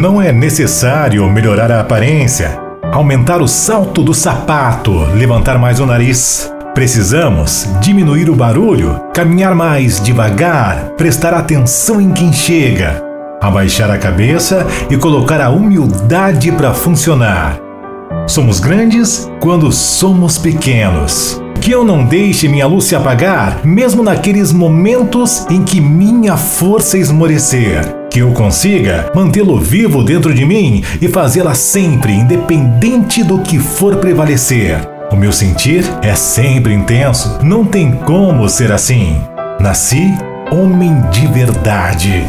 Não é necessário melhorar a aparência, aumentar o salto do sapato, levantar mais o nariz. Precisamos diminuir o barulho, caminhar mais devagar, prestar atenção em quem chega, abaixar a cabeça e colocar a humildade para funcionar. Somos grandes quando somos pequenos. Que eu não deixe minha luz se apagar, mesmo naqueles momentos em que minha força esmorecer. Que eu consiga mantê-lo vivo dentro de mim e fazê-la sempre, independente do que for prevalecer. O meu sentir é sempre intenso, não tem como ser assim. Nasci homem de verdade.